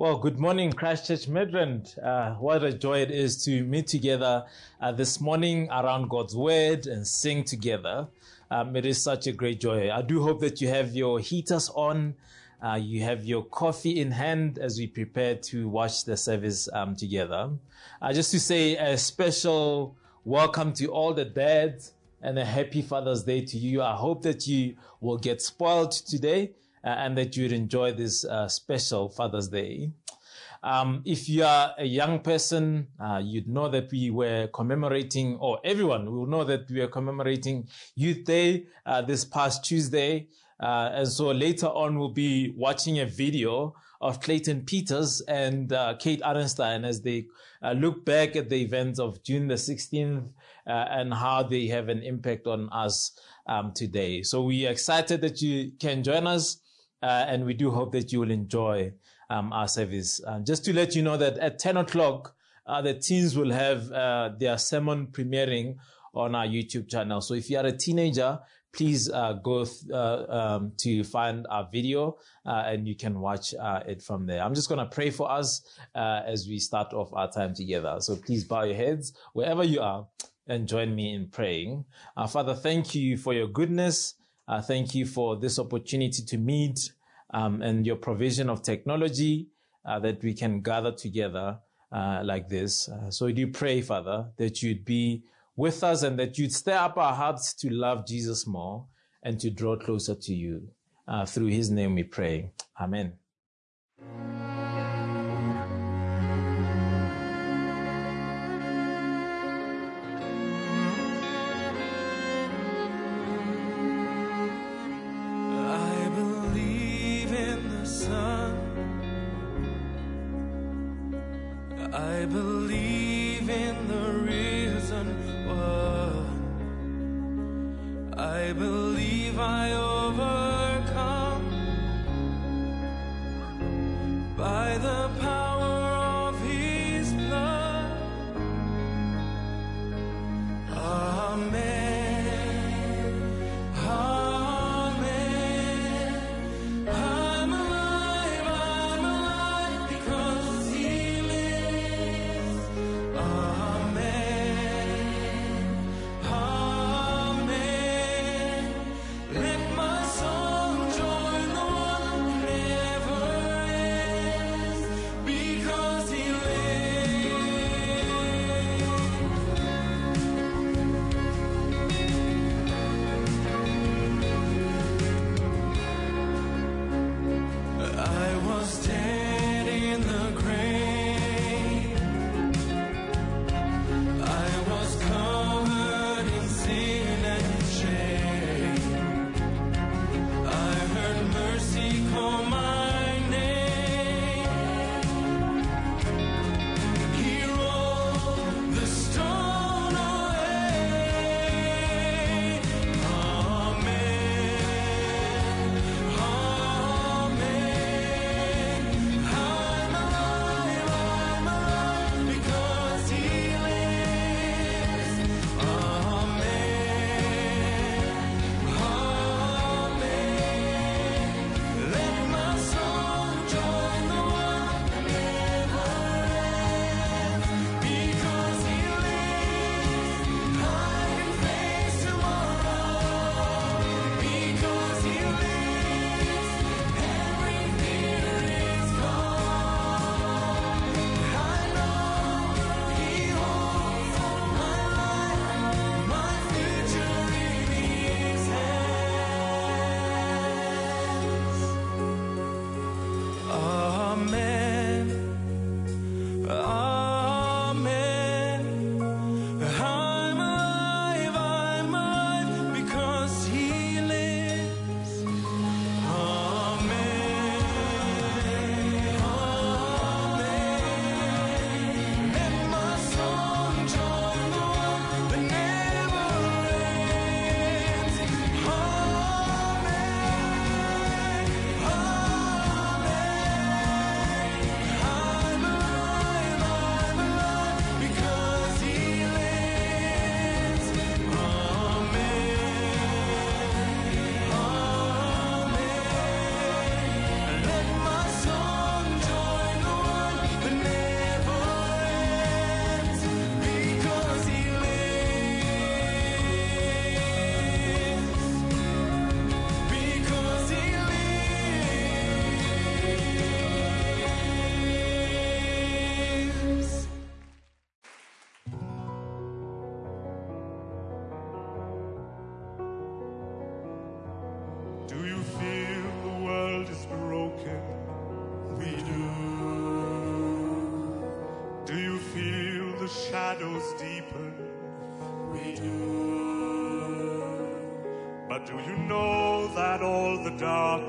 Well, good morning, Christchurch Midrand. Uh, what a joy it is to meet together uh, this morning around God's Word and sing together. Um, it is such a great joy. I do hope that you have your heaters on, uh, you have your coffee in hand as we prepare to watch the service um, together. Uh, just to say a special welcome to all the dads and a happy Father's Day to you. I hope that you will get spoiled today and that you'd enjoy this uh, special Father's Day. Um, if you are a young person, uh, you'd know that we were commemorating, or everyone will know that we are commemorating Youth Day uh, this past Tuesday. Uh, and so later on, we'll be watching a video of Clayton Peters and uh, Kate Orenstein as they uh, look back at the events of June the 16th uh, and how they have an impact on us um, today. So we are excited that you can join us. Uh, and we do hope that you will enjoy um, our service. Uh, just to let you know that at 10 o'clock, uh, the teens will have uh, their sermon premiering on our YouTube channel. So if you are a teenager, please uh, go th- uh, um, to find our video and you can watch it from there. I'm just going to pray for us as we start off our time together. So please bow your heads wherever you are and join me in praying. Father, thank you for your goodness. Uh, thank you for this opportunity to meet um, and your provision of technology uh, that we can gather together uh, like this. Uh, so we do pray, Father, that you'd be with us and that you'd stir up our hearts to love Jesus more and to draw closer to you. Uh, through his name we pray. Amen. I believe in the risen one. I believe I do you know that all the dark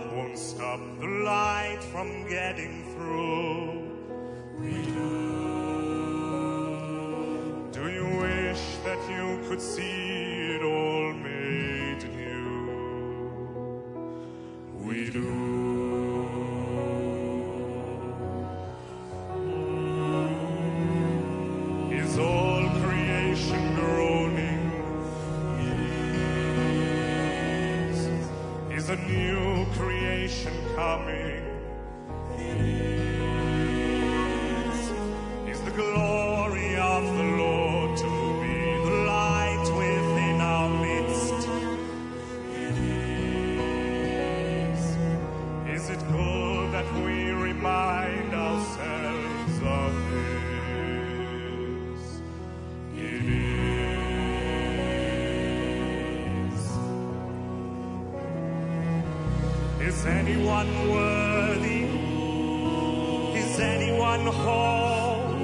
anyone worthy? Is anyone whole?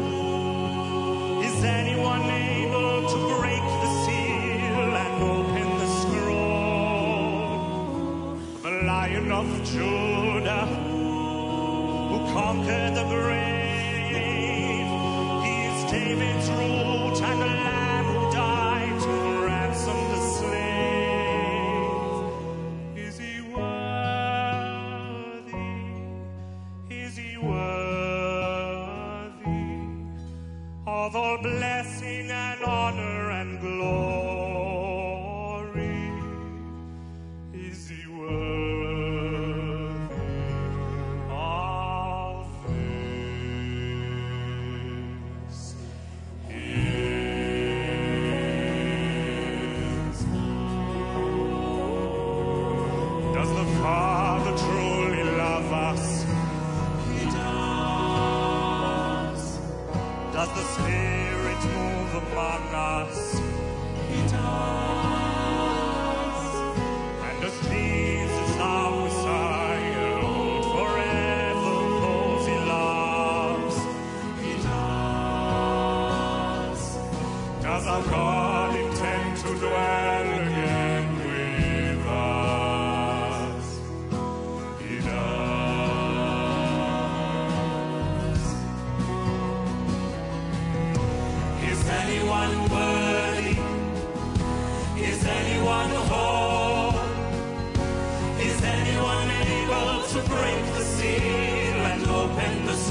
Is anyone able to break the seal and open the scroll? The Lion of Judah, who conquered the grave. He is David's root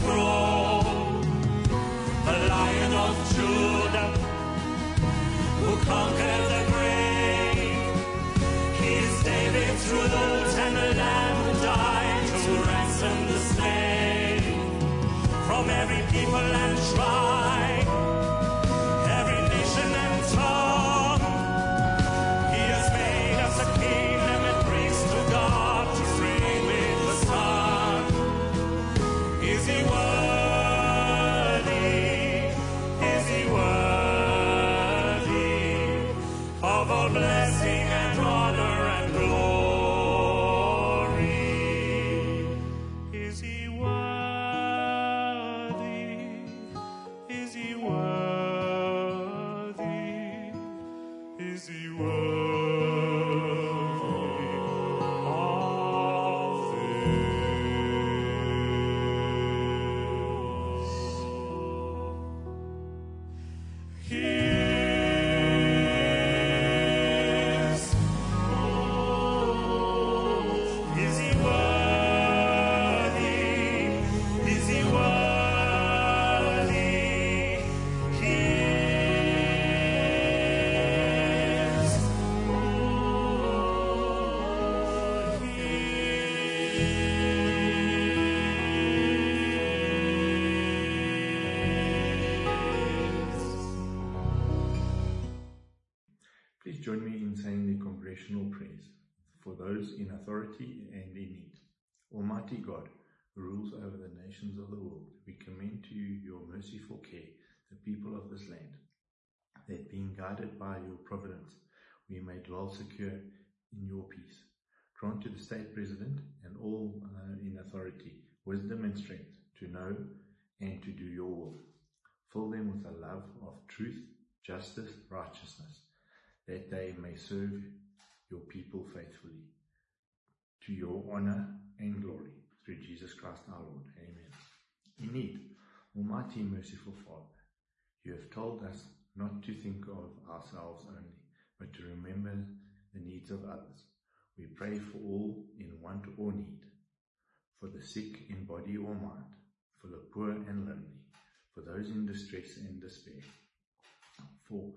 scroll? The Lion of Judah, who conquered the grave. He is David's root and the Lamb who died to ransom the slave from every people and tribe, those in authority and in need. Almighty God, who rules over the nations of the world, we commend to you your merciful care, the people of this land, that being guided by your providence, we may dwell secure in your peace. Grant to the state president and all uh, in authority wisdom and strength to know and to do your will. Fill them with a love of truth, justice, righteousness, that they may serve your people faithfully to your honor and glory through Jesus Christ our Lord. Amen. In need, Almighty merciful Father, you have told us not to think of ourselves only, but to remember the needs of others. We pray for all in want or need, for the sick in body or mind, for the poor and lonely, for those in distress and despair, for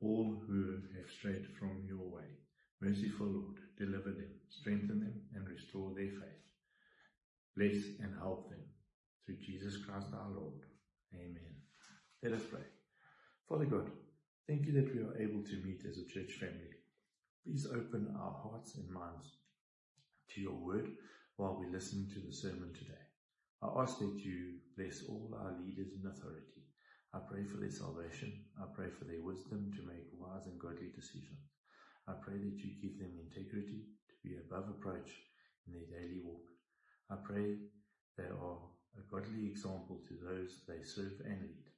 all who have strayed from your way. Merciful Lord, deliver them, strengthen them, and restore their faith. Bless and help them through Jesus Christ our Lord. Amen. Let us pray. Father God, thank you that we are able to meet as a church family. Please open our hearts and minds to your word while we listen to the sermon today. I ask that you bless all our leaders in authority. I pray for their salvation. I pray for their wisdom to make wise and godly decisions. I pray that you give them integrity to be above approach in their daily walk. I pray they are a godly example to those they serve and lead.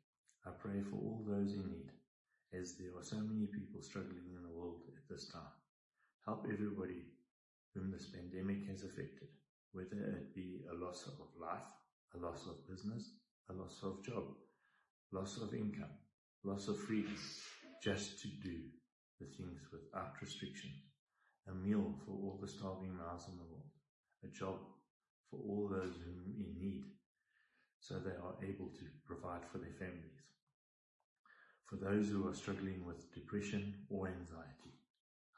I pray for all those in need, as there are so many people struggling in the world at this time. Help everybody whom this pandemic has affected, whether it be a loss of life, a loss of business, a loss of job, loss of income, loss of freedom, just to do the things without restriction, a meal for all the starving mouths in the world, a job for all those whom in need, so they are able to provide for their families. For those who are struggling with depression or anxiety,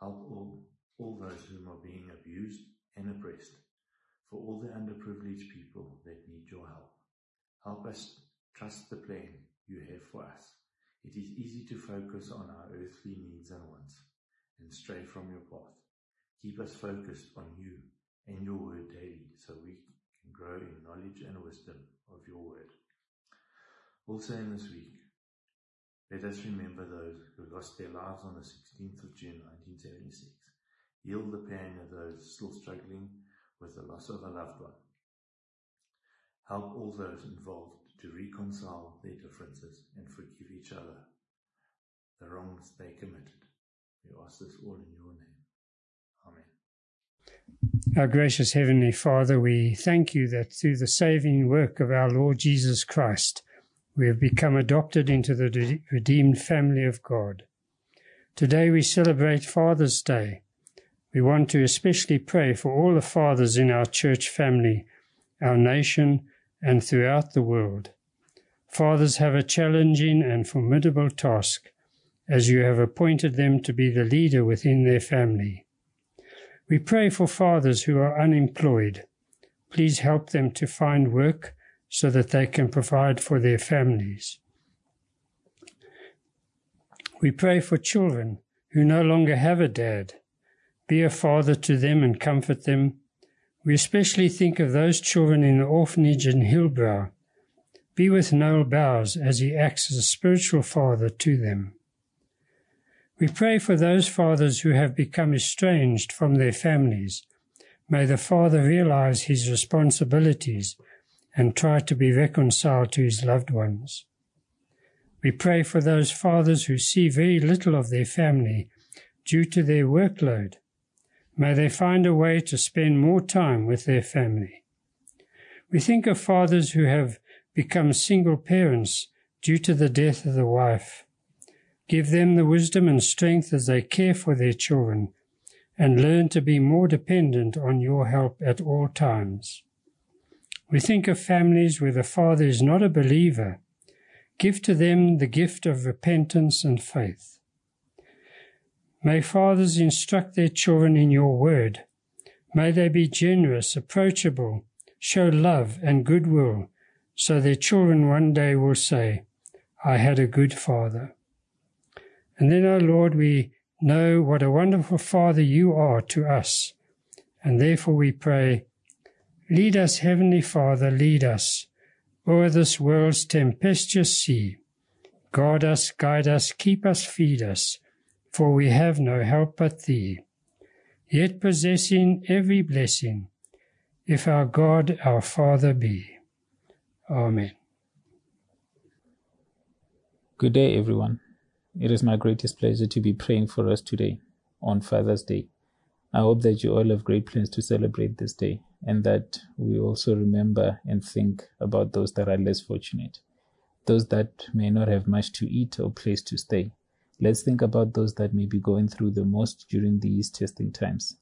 help all, all those whom are being abused and oppressed. For all the underprivileged people that need your help, help us trust the plan you have for us. It is easy to focus on our earthly needs and wants and stray from your path. Keep us focused on you and your word daily so we can grow in knowledge and wisdom of your word. Also in this week, let us remember those who lost their lives on the 16th of June 1976. Heal the pain of those still struggling with the loss of a loved one. Help all those involved to reconcile their differences and forgive each other the wrongs they committed. We ask this all in your name. Amen. Our gracious Heavenly Father, we thank you that through the saving work of our Lord Jesus Christ, we have become adopted into the redeemed family of God. Today we celebrate Father's Day. We want to especially pray for all the fathers in our church family, our nation, and throughout the world. Fathers have a challenging and formidable task, as you have appointed them to be the leader within their family. We pray for fathers who are unemployed. Please help them to find work so that they can provide for their families. We pray for children who no longer have a dad. Be a father to them and comfort them. We especially think of those children in the orphanage in Hillbrow. Be with Noel Bowers as he acts as a spiritual father to them. We pray for those fathers who have become estranged from their families. May the father realize his responsibilities and try to be reconciled to his loved ones. We pray for those fathers who see very little of their family due to their workload. May they find a way to spend more time with their family. We think of fathers who have become single parents due to the death of the wife. Give them the wisdom and strength as they care for their children and learn to be more dependent on your help at all times. We think of families where the father is not a believer. Give to them the gift of repentance and faith. May fathers instruct their children in your word. May they be generous, approachable, show love and goodwill, so their children one day will say, I had a good father. And then, O oh Lord, we know what a wonderful Father you are to us. And therefore we pray, Lead us, Heavenly Father, lead us o'er this world's tempestuous sea. Guard us, guide us, keep us, feed us, for we have no help but Thee. yet possessing every blessing, if our God our Father be. Amen. Good day, everyone. It is my greatest pleasure to be praying for us today on Father's Day. I hope that you all have great plans to celebrate this day and that we also remember and think about those that are less fortunate, those that may not have much to eat or place to stay. Let's think about those that may be going through the most during these testing times.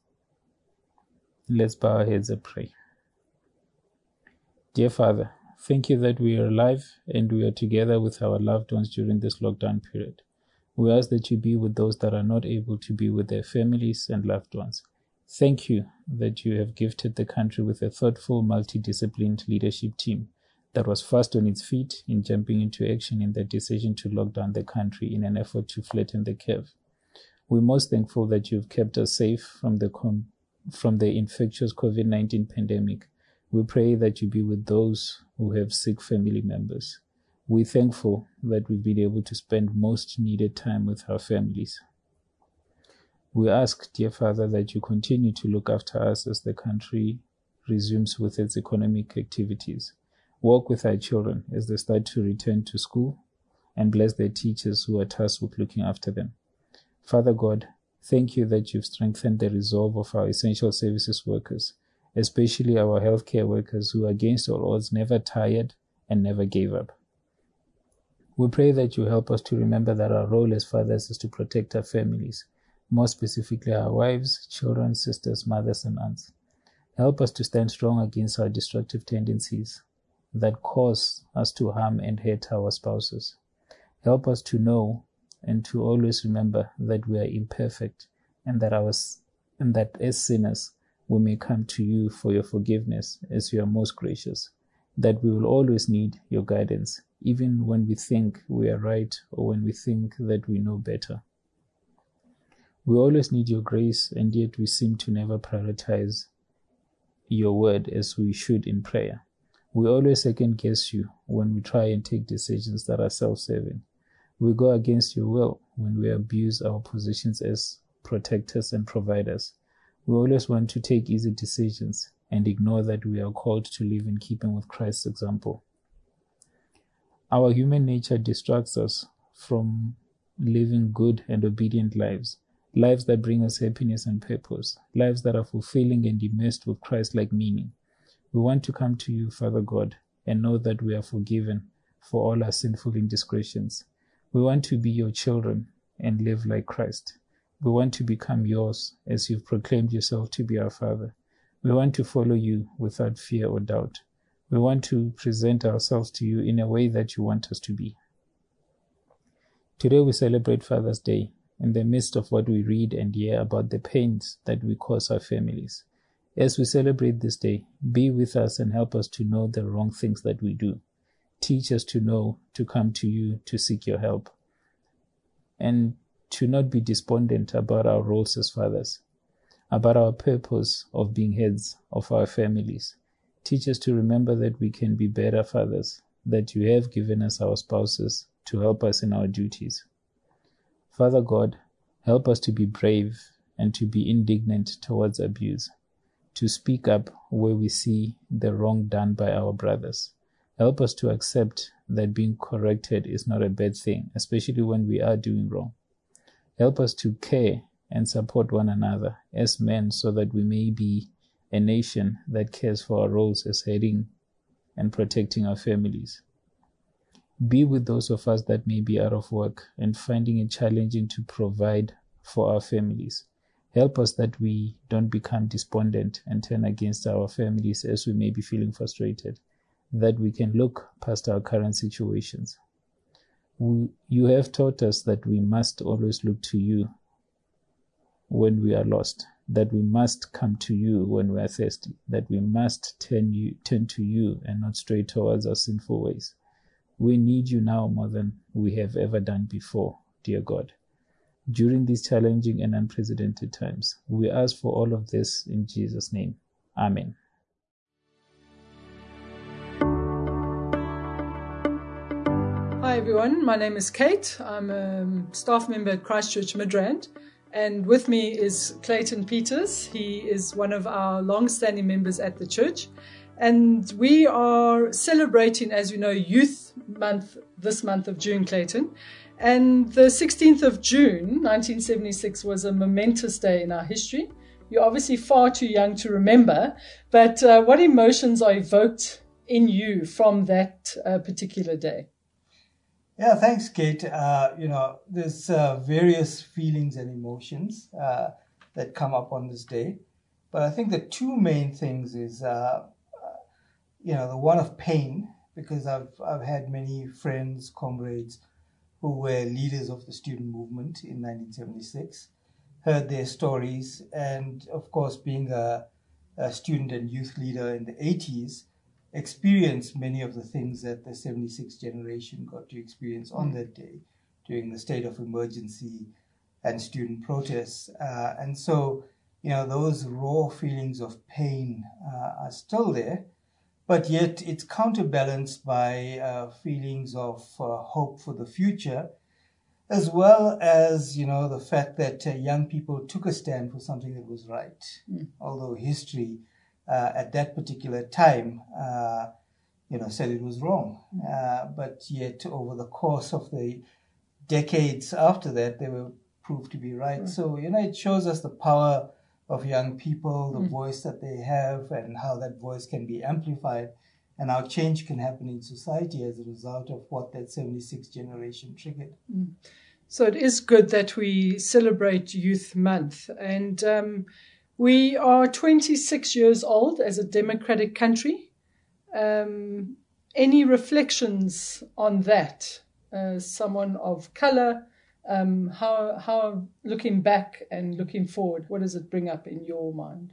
Let's bow our heads and pray. Dear Father, thank you that we are alive and we are together with our loved ones during this lockdown period. We ask that you be with those that are not able to be with their families and loved ones. Thank you that you have gifted the country with a thoughtful, multidisciplined leadership team that was fast on its feet in jumping into action in the decision to lock down the country in an effort to flatten the curve. We're most thankful that you've kept us safe from the con- from the infectious COVID-19 pandemic. We pray that you be with those who have sick family members. We're thankful that we've been able to spend most needed time with our families. We ask, dear Father, that you continue to look after us as the country resumes with its economic activities. Walk with our children as they start to return to school and bless their teachers who are tasked with looking after them. Father God, thank you that you've strengthened the resolve of our essential services workers, especially our healthcare workers who, against all odds, never tired and never gave up. We pray that you help us to remember that our role as fathers is to protect our families, more specifically our wives, children, sisters, mothers, and aunts. Help us to stand strong against our destructive tendencies that cause us to harm and hurt our spouses. Help us to know and to always remember that we are imperfect and that our and that as sinners we may come to you for your forgiveness as you are most gracious. That we will always need your guidance, even when we think we are right or when we think that we know better. We always need your grace, and yet we seem to never prioritize your word as we should in prayer. We always second guess you when we try and take decisions that are self serving. We go against your will when we abuse our positions as protectors and providers. We always want to take easy decisions and ignore that we are called to live in keeping with Christ's example. Our human nature distracts us from living good and obedient lives, lives that bring us happiness and purpose, lives that are fulfilling and immersed with Christ like meaning. We want to come to you, Father God, and know that we are forgiven for all our sinful indiscretions. We want to be your children and live like Christ. We want to become yours as you've proclaimed yourself to be our Father. We want to follow you without fear or doubt. We want to present ourselves to you in a way that you want us to be. Today we celebrate Father's Day in the midst of what we read and hear about the pains that we cause our families. As we celebrate this day, be with us and help us to know the wrong things that we do. Teach us to know to come to you to seek your help and to not be despondent about our roles as fathers, about our purpose of being heads of our families. Teach us to remember that we can be better fathers, that you have given us our spouses to help us in our duties. Father God, help us to be brave and to be indignant towards abuse, to speak up where we see the wrong done by our brothers. Help us to accept that being corrected is not a bad thing, especially when we are doing wrong. Help us to care and support one another as men so that we may be a nation that cares for our roles as heading and protecting our families. Be with those of us that may be out of work and finding it challenging to provide for our families. Help us that we don't become despondent and turn against our families as we may be feeling frustrated, that we can look past our current situations. We, you have taught us that we must always look to you when we are lost, that we must come to you when we are thirsty, that we must turn you turn to you and not stray towards our sinful ways. We need you now more than we have ever done before, dear God. During these challenging and unprecedented times, we ask for all of this in Jesus' name. Amen. Hi everyone, my name is Kate. I'm a staff member at Christchurch Midrand, and with me is Clayton Peters. He is one of our long standing members at the church. And we are celebrating, as you know, Youth Month this month of June, Clayton. And the 16th of June, 1976, was a momentous day in our history. You're obviously far too young to remember, but uh, what emotions are evoked in you from that uh, particular day? Yeah, thanks, Kate. Uh, you know, there's uh, various feelings and emotions uh, that come up on this day, but I think the two main things is, uh, you know, the one of pain because I've I've had many friends, comrades, who were leaders of the student movement in 1976, heard their stories, and of course, being a, a student and youth leader in the 80s experienced many of the things that the 76 generation got to experience on that day during the state of emergency and student protests. Uh, and so, you know, those raw feelings of pain uh, are still there, but yet it's counterbalanced by uh, feelings of uh, hope for the future. As well as, you know, the fact that uh, young people took a stand for something that was right. Although history uh, at that particular time, uh, you know, said it was wrong. Uh, but yet, over the course of the decades after that, they were proved to be right. So, you know, it shows us the power of young people, the voice that they have, and how that voice can be amplified, and how change can happen in society as a result of what that 76 generation triggered. So it is good that we celebrate Youth Month. And um, we are 26 years old as a democratic country. Um, any reflections on that? Uh, someone of color, um, how, how, looking back and looking forward, what does it bring up in your mind?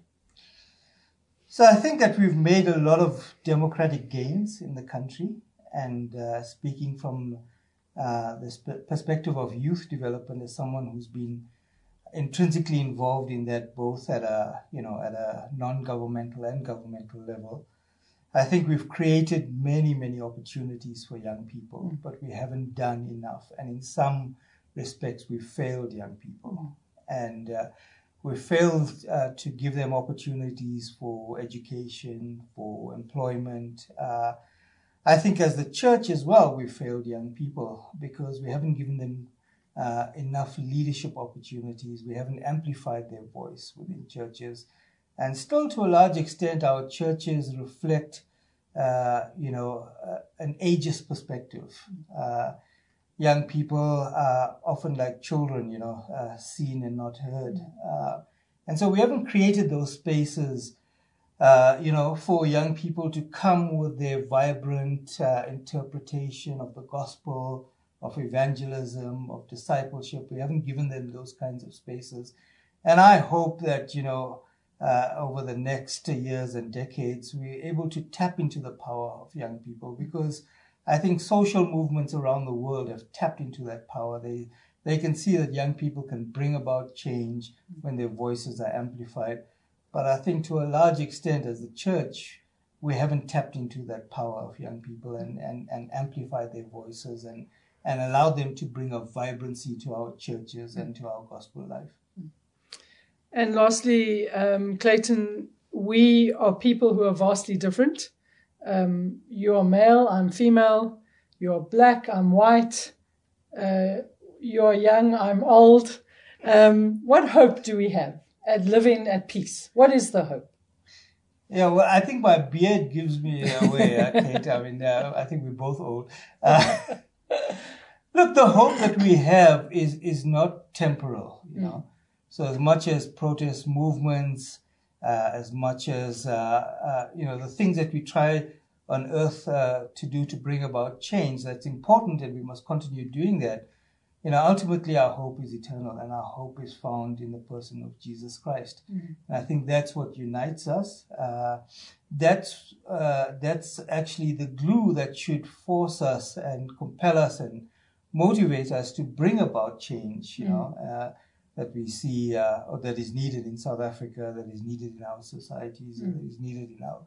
So I think that we've made a lot of democratic gains in the country, and uh, speaking from uh, the sp- perspective of youth development as someone who's been intrinsically involved in that both at a you know at a non-governmental and governmental level. I think we've created many many opportunities for young people, but we haven't done enough, and in some respects we've failed young people, and uh, we failed uh, to give them opportunities for education, for employment. Uh, I think as the church as well, we failed young people because we haven't given them uh, enough leadership opportunities. We haven't amplified their voice within churches. And still, to a large extent, our churches reflect, uh, you know, uh, an ageist perspective. Young people are often like children, you know, uh, seen and not heard. Uh, and so we haven't created those spaces uh, you know, for young people to come with their vibrant uh, interpretation of the gospel, of evangelism, of discipleship. We haven't given them those kinds of spaces. And I hope that, you know, uh, over the next years and decades, we're able to tap into the power of young people because I think social movements around the world have tapped into that power. They, they can see that young people can bring about change when their voices are amplified. But I think to a large extent, as the church, we haven't tapped into that power of young people and, and, and amplified their voices and, and allowed them to bring a vibrancy to our churches and to our gospel life. And lastly, um, Clayton, we are people who are vastly different. Um, you're male, I'm female. You're black, I'm white. Uh, you're young, I'm old. Um, what hope do we have at living at peace? What is the hope? Yeah, well, I think my beard gives me away, uh, Kate. I mean, uh, I think we're both old. Uh, look, the hope that we have is is not temporal, you know. So as much as protest movements, as much as uh, uh, you know the things that we try on earth uh, to do to bring about change, that's important, and we must continue doing that. You know, ultimately, our hope is eternal, and our hope is found in the person of Jesus Christ. And I think that's what unites us. Uh, that's uh, that's actually the glue that should force us and compel us and motivate us to bring about change. You know, uh, that we see uh, or that is needed in South Africa, that is needed in our societies, that is needed in our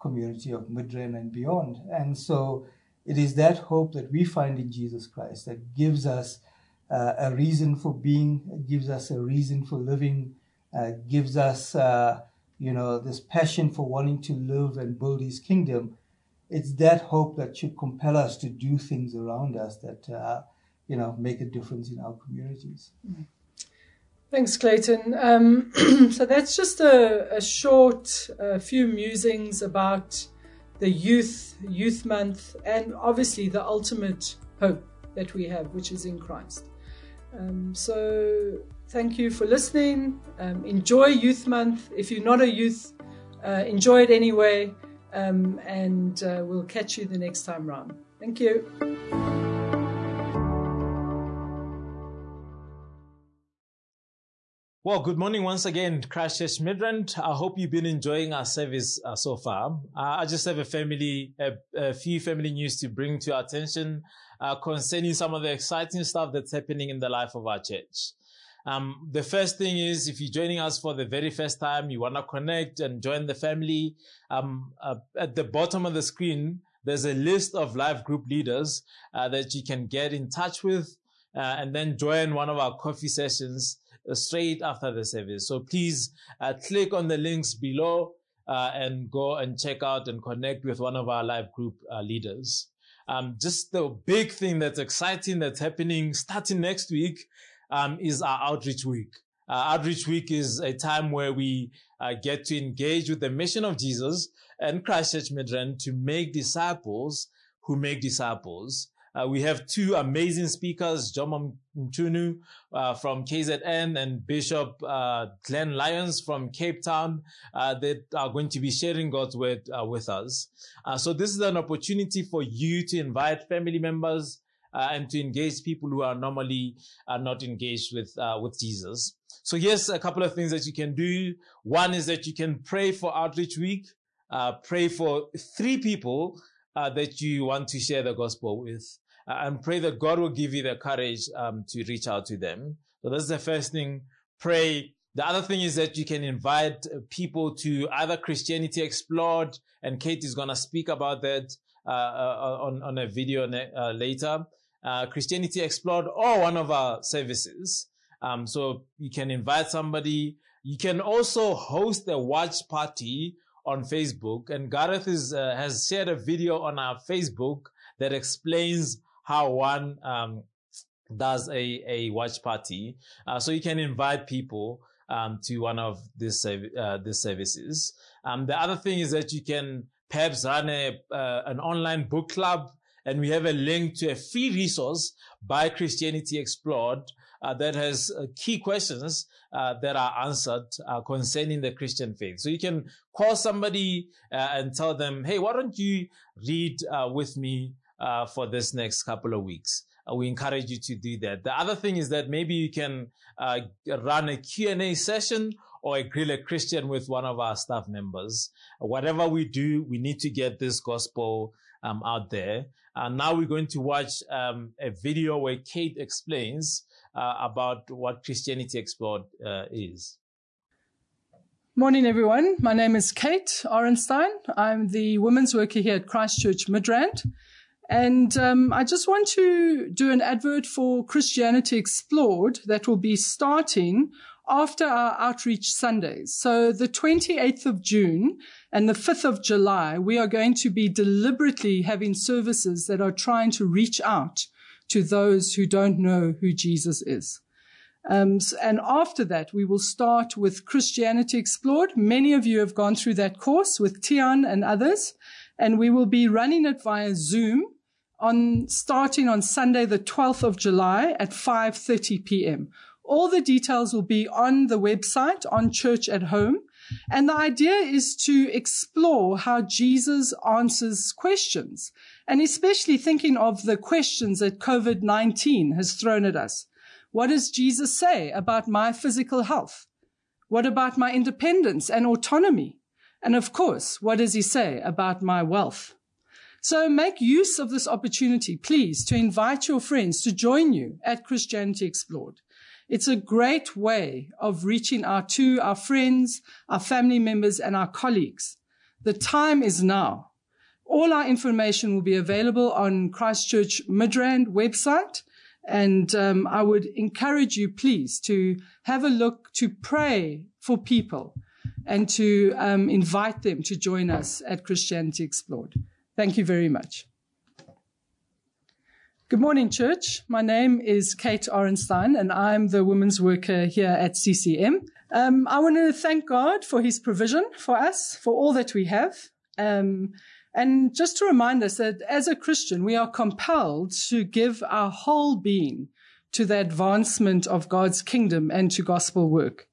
community of Midrand and beyond. And so, it is that hope that we find in Jesus Christ that gives us uh, a reason for being, gives us a reason for living, uh, gives us, uh, you know, this passion for wanting to live and build His kingdom. It's that hope that should compel us to do things around us that, uh, you know, make a difference in our communities. Thanks, Clayton. Um, so that's just a, a short a few musings about the youth, Youth Month, and obviously the ultimate hope that we have, which is in Christ. Um, so thank you for listening. Um, enjoy Youth Month. If you're not a youth, uh, enjoy it anyway, um, and uh, we'll catch you the next time round. Thank you. Well, good morning once again, Christchurch Midrand. I hope you've been enjoying our service uh, so far. Uh, I just have a family, a, a, few family news to bring to your attention uh, concerning some of the exciting stuff that's happening in the life of our church. Um, the first thing is, if you're joining us for the very first time, you want to connect and join the family. Um, uh, at the bottom of the screen, there's a list of live group leaders uh, that you can get in touch with, uh, and then join one of our coffee sessions straight after the service. So please uh, click on the links below uh, and go and check out and connect with one of our live group uh, leaders. Um, just the big thing that's exciting that's happening starting next week um, is our outreach week. Uh, outreach week is a time where we uh, get to engage with the mission of Jesus and Christchurch Midrand to make disciples who make disciples. Uh, we have two amazing speakers, Joma Mchunu uh, from KZN and Bishop uh, Glenn Lyons from Cape Town uh, that are going to be sharing God's word uh, with us. Uh, so this is an opportunity for you to invite family members and to engage people who are normally not engaged with with Jesus. So here's a couple of things that you can do. One is that you can pray for Outreach Week. pray for three people uh, that you want to share the gospel with uh, and pray that God will give you the courage um, to reach out to them. So that's the first thing. Pray. The other thing is that you can invite uh, people to either Christianity Explored, and Kate is going to speak about that uh, uh, on, on a video ne- uh, later. Christianity Explored or one of our services. Um, so you can invite somebody. You can also host a watch party on Facebook, and Gareth is, uh, has shared a video on our Facebook that explains how one um, does a, a watch party. Uh, so you can invite people um, to one of these uh, these services. Um, the other thing is that you can perhaps run a uh, an online book club, and we have a link to a free resource by Christianity Explored uh, that has uh, key questions uh, that are answered uh, concerning the Christian faith. So you can call somebody uh, and tell them, "Hey, why don't you read uh, with me for this next couple of weeks?" we encourage you to do that. The other thing is that maybe you can run a Q&A session or a grill a Christian with one of our staff members. Whatever we do, we need to get this gospel um, out there. And now we're going to watch um, a video where Kate explains uh, about what Christianity Explored uh, is. Morning, everyone. My name is Kate Orenstein. I'm the women's worker here at Christchurch Midrand. And um, I just want to do an advert for Christianity Explored that will be starting after our outreach Sundays. So the 28th of June and the 5th of July, we are going to be deliberately having services that are trying to reach out to those who don't know who Jesus is. Um, and after that, we will start with Christianity Explored. Many of you have gone through that course with Tian and others, and we will be running it via Zoom on starting on Sunday, the 12th of July at 5:30 p.m. All the details will be on the website on Church at Home. And the idea is to explore how Jesus answers questions and especially thinking of the questions that COVID-19 has thrown at us. What does Jesus say about my physical health? What about my independence and autonomy? And of course, what does he say about my wealth? So make use of this opportunity, please, to invite your friends to join you at Christianity Explored. It's a great way of reaching out to our friends, our family members, and our colleagues. The time is now. All our information will be available on Christchurch Midrand website. And um, I would encourage you, please, to have a look, to pray for people, and to um, invite them to join us at Christianity Explored. Thank you very much. Good morning, church. My name is Kate Orenstein, and I'm the women's worker here at CCM. Um, I want to thank God for his provision for us, for all that we have. Um, and just to remind us that as a Christian, we are compelled to give our whole being to the advancement of God's kingdom and to gospel work.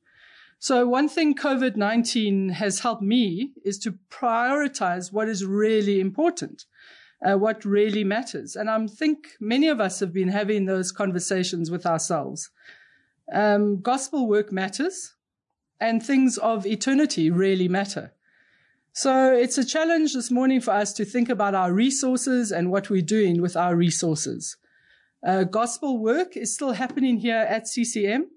So one thing COVID-19 has helped me is to prioritize what is really important uh, what really matters. And I think many of us have been having those conversations with ourselves. Um, gospel work matters, and things of eternity really matter. So it's a challenge this morning for us to think about our resources and what we're doing with our resources. Uh, gospel work is still happening here at CCM.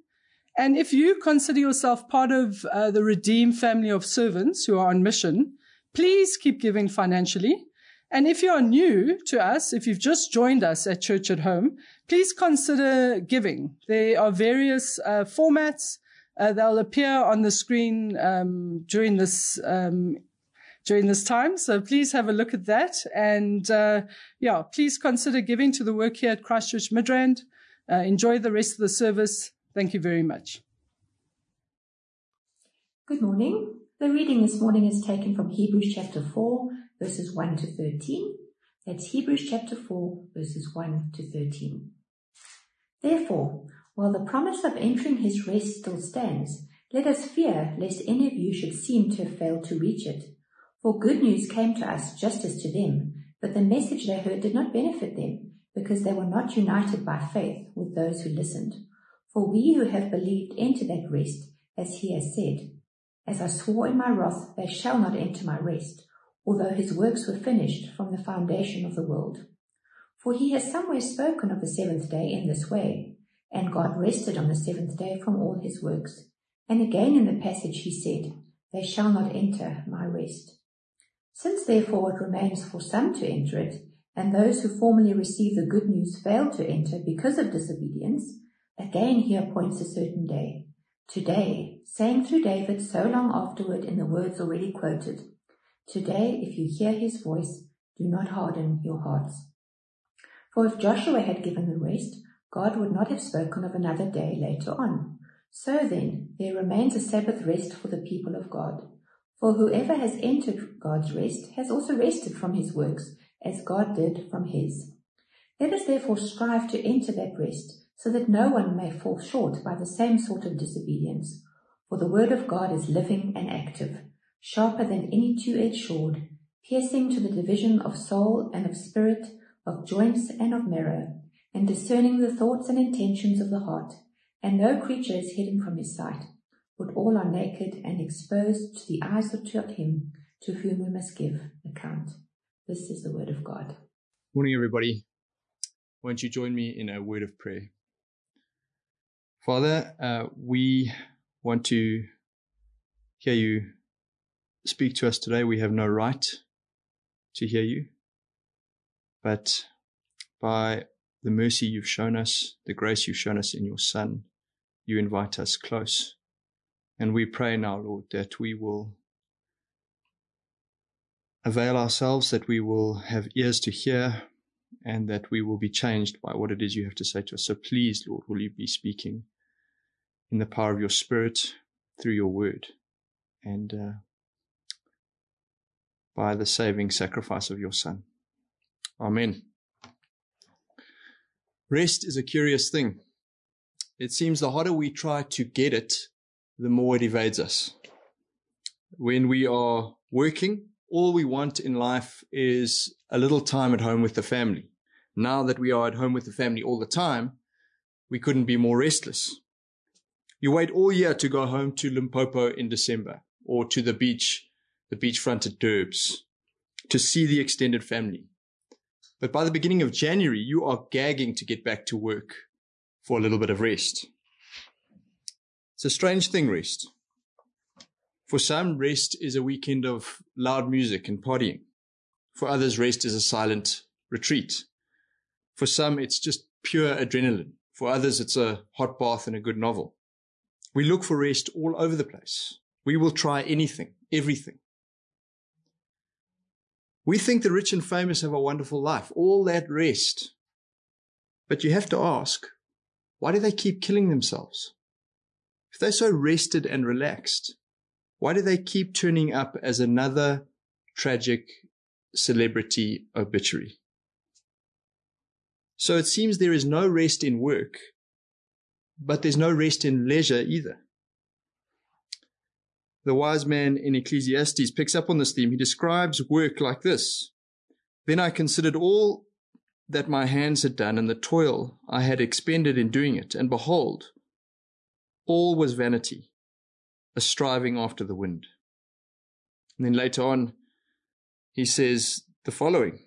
And if you consider yourself part of uh, the redeemed family of servants who are on mission, please keep giving financially. And if you are new to us, if you've just joined us at Church at Home, please consider giving. There are various uh, formats. Uh, they'll appear on the screen um, during this um, during this time. So please have a look at that. And uh, yeah, please consider giving to the work here at Christchurch Midrand. Uh, enjoy the rest of the service. Thank you very much. Good morning. The reading this morning is taken from Hebrews chapter 4, verses 1 to 13. That's Hebrews chapter 4, verses 1 to 13. Therefore, while the promise of entering his rest still stands, let us fear lest any of you should seem to have failed to reach it. For good news came to us just as to them, but the message they heard did not benefit them, because they were not united by faith with those who listened. For we who have believed enter that rest, as he has said, As I swore in my wrath, they shall not enter my rest although his works were finished from the foundation of the world. For he has somewhere spoken of the seventh day in this way, and God rested on the seventh day from all his works. And again in the passage he said, They shall not enter my rest. Since therefore it remains for some to enter it, and those who formerly received the good news failed to enter because of disobedience, again he appoints a certain day. Today, saying through David so long afterward in the words already quoted, Today, if you hear his voice, do not harden your hearts. For if Joshua had given the rest, God would not have spoken of another day later on. So then, there remains a Sabbath rest for the people of God. For whoever has entered God's rest has also rested from his works, as God did from his. Let us therefore strive to enter that rest, so that no one may fall short by the same sort of disobedience. For the word of God is living and active sharper than any two-edged sword, piercing to the division of soul and of spirit, of joints and of marrow, and discerning the thoughts and intentions of the heart. And no creature is hidden from his sight, but all are naked and exposed to the eyes of him to whom we must give account. This is the word of God. Morning, everybody. Won't you join me in a word of prayer? Father, uh, we want to hear you speak to us today. We have no right to hear you. But by the mercy you've shown us, the grace you've shown us in your Son, you invite us close. And we pray now, Lord, that we will avail ourselves, that we will have ears to hear, and that we will be changed by what it is you have to say to us. So please, Lord, will you be speaking in the power of your Spirit through your word. And uh, by the saving sacrifice of your Son. Amen. Rest is a curious thing. It seems the harder we try to get it, the more it evades us. When we are working, all we want in life is a little time at home with the family. Now that we are at home with the family all the time, we couldn't be more restless. You wait all year to go home to Limpopo in December or to the beach the beachfront at Durbs to see the extended family. But by the beginning of January, you are gagging to get back to work for a little bit of rest. It's a strange thing, rest. For some, rest is a weekend of loud music and partying. For others, rest is a silent retreat. For some, it's just pure adrenaline. For others, it's a hot bath and a good novel. We look for rest all over the place. We will try anything, everything. We think the rich and famous have a wonderful life, all that rest. But you have to ask, why do they keep killing themselves? If they're so rested and relaxed, why do they keep turning up as another tragic celebrity obituary? So it seems there is no rest in work, but there's no rest in leisure either. The wise man in Ecclesiastes picks up on this theme. He describes work like this. Then I considered all that my hands had done and the toil I had expended in doing it, and behold, all was vanity, a striving after the wind. And then later on, he says the following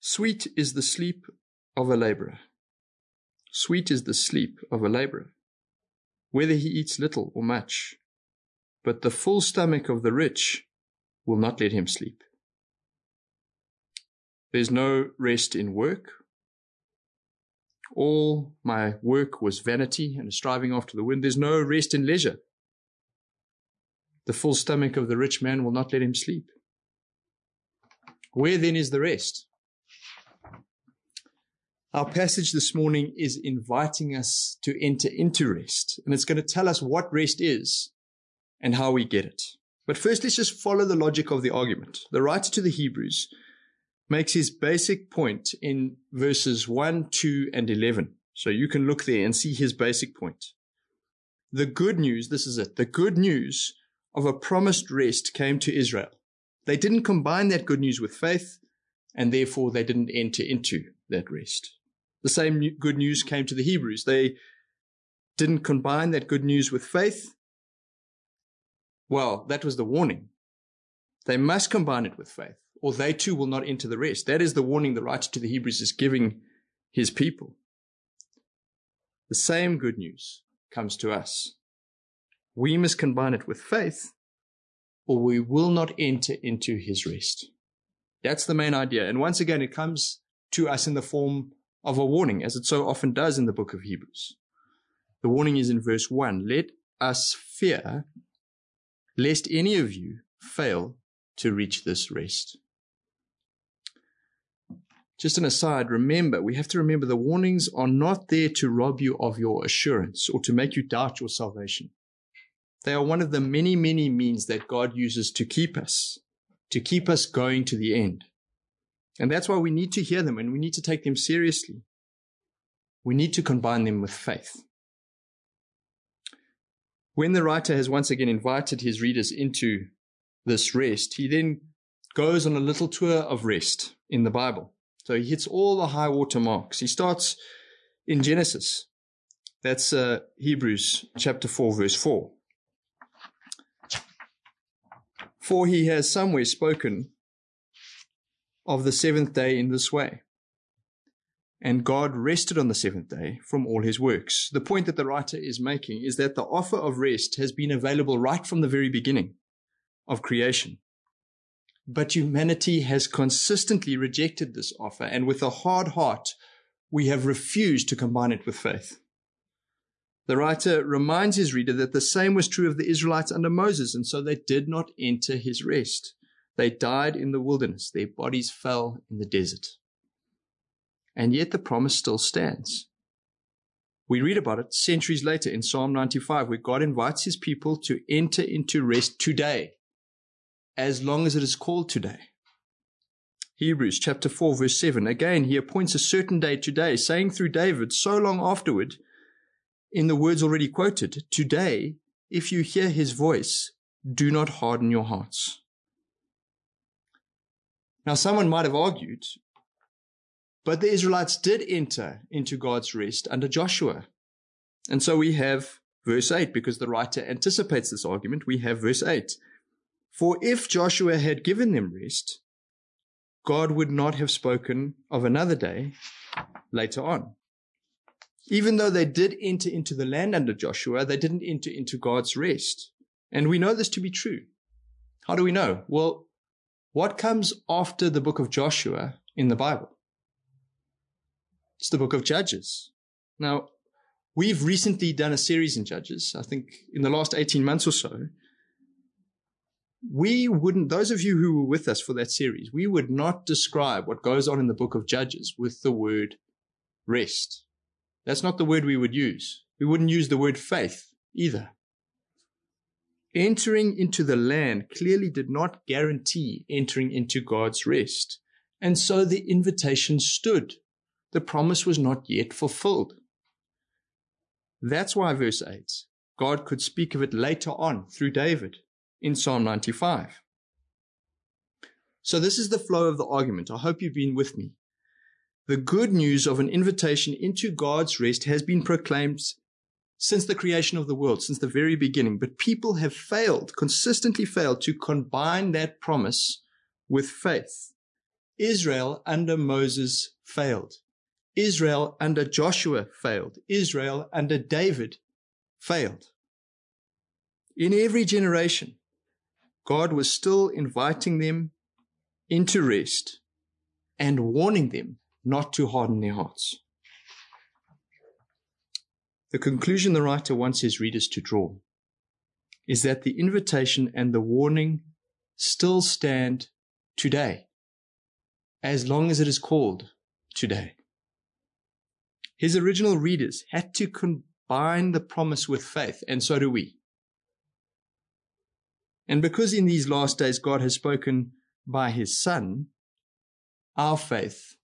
Sweet is the sleep of a laborer. Sweet is the sleep of a laborer, whether he eats little or much. But the full stomach of the rich will not let him sleep. There's no rest in work. All my work was vanity and striving after the wind. There's no rest in leisure. The full stomach of the rich man will not let him sleep. Where then is the rest? Our passage this morning is inviting us to enter into rest, and it's going to tell us what rest is and how we get it. But first, let's just follow the logic of the argument. The writer to the Hebrews makes his basic point in verses 1, 2, and 11. So you can look there and see his basic point. The good news, this is it, the good news of a promised rest came to Israel. They didn't combine that good news with faith, and therefore they didn't enter into that rest. The same good news came to the Hebrews. They didn't combine that good news with faith. Well, that was the warning. They must combine it with faith, or they too will not enter the rest. That is the warning the writer to the Hebrews is giving his people. The same good news comes to us. We must combine it with faith, or we will not enter into his rest. That's the main idea. And once again, it comes to us in the form of a warning, as it so often does in the book of Hebrews. The warning is in verse 1 Let us fear, lest any of you fail to reach this rest. Just an aside, remember, we have to remember the warnings are not there to rob you of your assurance or to make you doubt your salvation. They are one of the many, many means that God uses to keep us, to keep us going to the end. And that's why we need to hear them and we need to take them seriously. We need to combine them with faith. When the writer has once again invited his readers into this rest, he then goes on a little tour of rest in the Bible. So he hits all the high water marks. He starts in Genesis. That's uh, Hebrews chapter 4, verse 4. For he has somewhere spoken of the seventh day in this way. And God rested on the seventh day from all his works. The point that the writer is making is that the offer of rest has been available right from the very beginning of creation. But humanity has consistently rejected this offer, and with a hard heart, we have refused to combine it with faith. The writer reminds his reader that the same was true of the Israelites under Moses, and so they did not enter his rest. They died in the wilderness, their bodies fell in the desert. And yet the promise still stands. We read about it centuries later in Psalm 95, where God invites his people to enter into rest today, as long as it is called today. Hebrews chapter 4, verse 7. Again, he appoints a certain day today, saying through David so long afterward, in the words already quoted, Today, if you hear his voice, do not harden your hearts. Now, someone might have argued, but the Israelites did enter into God's rest under Joshua. And so we have verse 8, because the writer anticipates this argument, we have verse 8. For if Joshua had given them rest, God would not have spoken of another day later on. Even though they did enter into the land under Joshua, they didn't enter into God's rest. And we know this to be true. How do we know? Well, what comes after the book of Joshua in the Bible? It's the book of Judges. Now, we've recently done a series in Judges, I think in the last 18 months or so. We wouldn't, those of you who were with us for that series, we would not describe what goes on in the book of Judges with the word rest. That's not the word we would use. We wouldn't use the word faith either. Entering into the land clearly did not guarantee entering into God's rest. And so the invitation stood. The promise was not yet fulfilled. That's why verse 8, God could speak of it later on through David in Psalm 95. So this is the flow of the argument. I hope you've been with me. The good news of an invitation into God's rest has been proclaimed since the creation of the world, since the very beginning. But people have failed, consistently failed to combine that promise with faith. Israel under Moses failed. Israel under Joshua failed. Israel under David failed. In every generation, God was still inviting them into rest and warning them not to harden their hearts. The conclusion the writer wants his readers to draw is that the invitation and the warning still stand today, as long as it is called today. His original readers had to combine the promise with faith, and so do we. And because in these last days God has spoken by his Son, our faith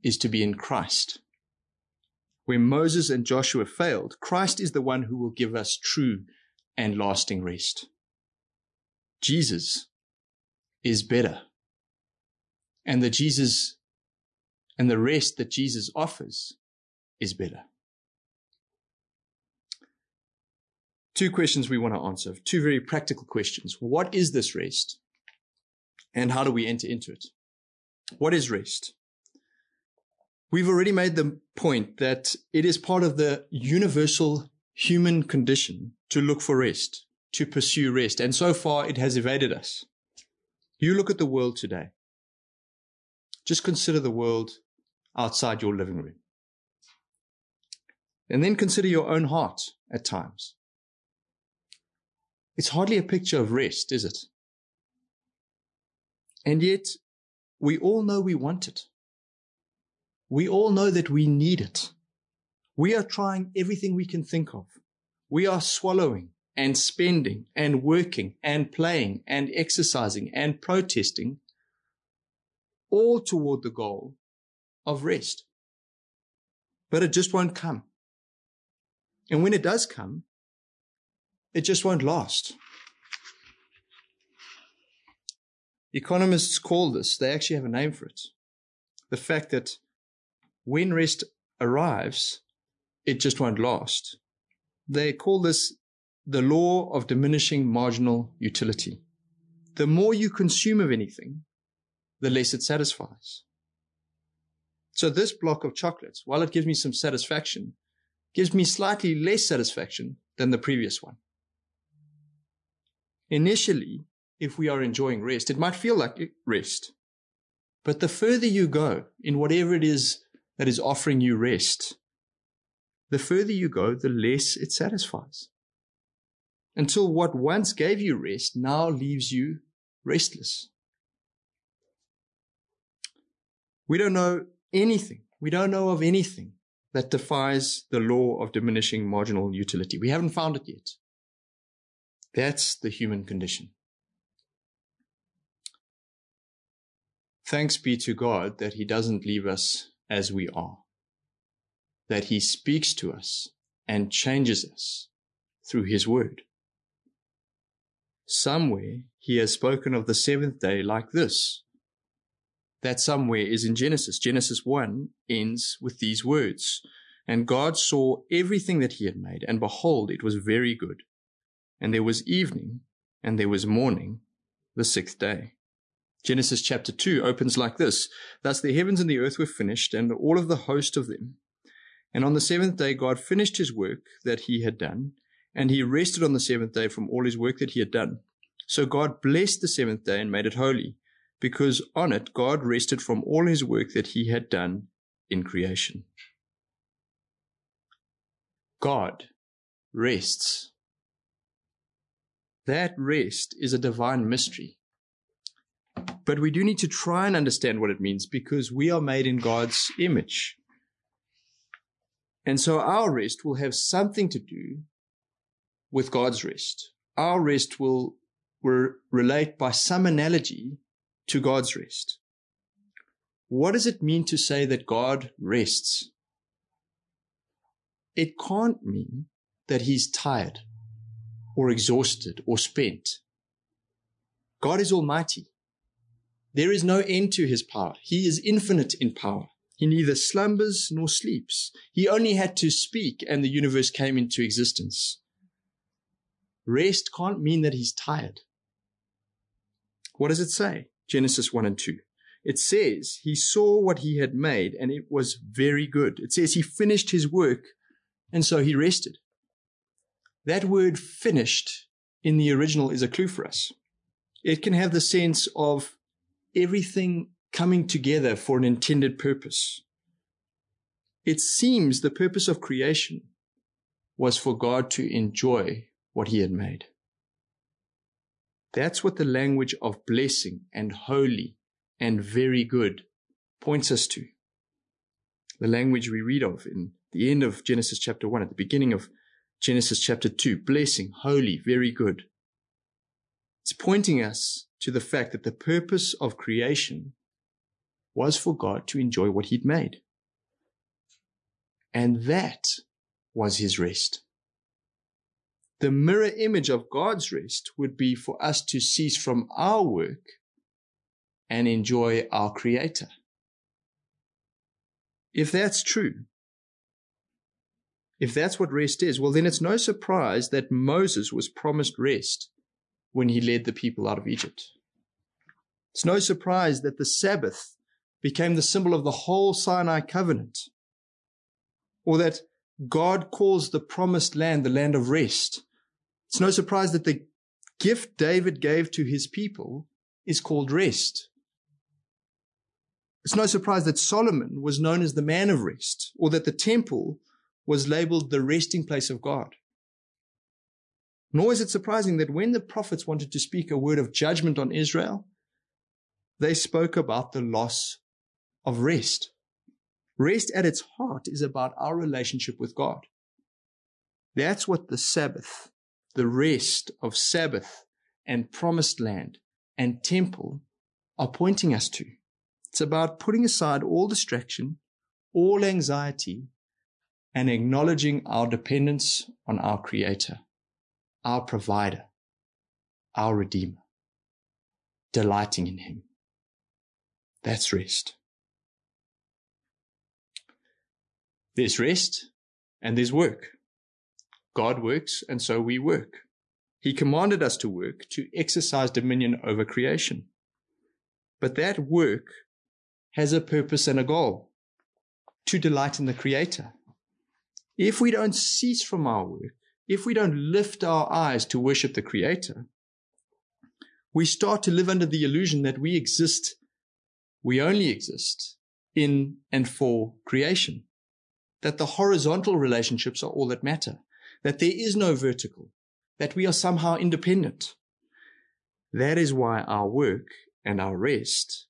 is to be in Christ. Where Moses and Joshua failed, Christ is the one who will give us true and lasting rest. Jesus is better. And the Jesus and the rest that Jesus offers is better. Two questions we want to answer, two very practical questions. What is this rest? And how do we enter into it? What is rest? We've already made the point that it is part of the universal human condition to look for rest, to pursue rest. And so far it has evaded us. You look at the world today. Just consider the world outside your living room. And then consider your own heart at times. It's hardly a picture of rest, is it? And yet, we all know we want it. We all know that we need it. We are trying everything we can think of. We are swallowing and spending and working and playing and exercising and protesting, all toward the goal of rest. But it just won't come. And when it does come, it just won't last. Economists call this, they actually have a name for it. The fact that when rest arrives, it just won't last. They call this the law of diminishing marginal utility. The more you consume of anything, the less it satisfies. So this block of chocolates, while it gives me some satisfaction, gives me slightly less satisfaction than the previous one. Initially, if we are enjoying rest, it might feel like rest. But the further you go in whatever it is that is offering you rest, the further you go, the less it satisfies. Until what once gave you rest now leaves you restless. We don't know anything. We don't know of anything that defies the law of diminishing marginal utility. We haven't found it yet. That's the human condition. Thanks be to God that He doesn't leave us as we are, that He speaks to us and changes us through His Word. Somewhere He has spoken of the seventh day like this. That somewhere is in Genesis. Genesis 1 ends with these words. And God saw everything that He had made, and behold, it was very good. And there was evening, and there was morning, the sixth day. Genesis chapter 2 opens like this Thus the heavens and the earth were finished, and all of the host of them. And on the seventh day, God finished his work that he had done, and he rested on the seventh day from all his work that he had done. So God blessed the seventh day and made it holy, because on it God rested from all his work that he had done in creation. God rests. That rest is a divine mystery. But we do need to try and understand what it means because we are made in God's image. And so our rest will have something to do with God's rest. Our rest will, will relate by some analogy to God's rest. What does it mean to say that God rests? It can't mean that he's tired or exhausted or spent. God is almighty. There is no end to his power. He is infinite in power. He neither slumbers nor sleeps. He only had to speak and the universe came into existence. Rest can't mean that he's tired. What does it say? Genesis 1 and 2. It says he saw what he had made and it was very good. It says he finished his work and so he rested. That word finished in the original is a clue for us. It can have the sense of everything coming together for an intended purpose. It seems the purpose of creation was for God to enjoy what he had made. That's what the language of blessing and holy and very good points us to. The language we read of in the end of Genesis chapter 1, at the beginning of Genesis chapter 2, blessing, holy, very good. It's pointing us to the fact that the purpose of creation was for God to enjoy what he'd made. And that was his rest. The mirror image of God's rest would be for us to cease from our work and enjoy our Creator. If that's true, if that's what rest is, well, then it's no surprise that Moses was promised rest when he led the people out of Egypt. It's no surprise that the Sabbath became the symbol of the whole Sinai covenant, or that God calls the promised land the land of rest. It's no surprise that the gift David gave to his people is called rest. It's no surprise that Solomon was known as the man of rest, or that the temple was labeled the resting place of God. Nor is it surprising that when the prophets wanted to speak a word of judgment on Israel, they spoke about the loss of rest. Rest at its heart is about our relationship with God. That's what the Sabbath, the rest of Sabbath and promised land and temple are pointing us to. It's about putting aside all distraction, all anxiety, and acknowledging our dependence on our Creator, our Provider, our Redeemer, delighting in Him. That's rest. There's rest and there's work. God works and so we work. He commanded us to work to exercise dominion over creation. But that work has a purpose and a goal to delight in the Creator. If we don't cease from our work, if we don't lift our eyes to worship the Creator, we start to live under the illusion that we exist, we only exist in and for creation, that the horizontal relationships are all that matter, that there is no vertical, that we are somehow independent. That is why our work and our rest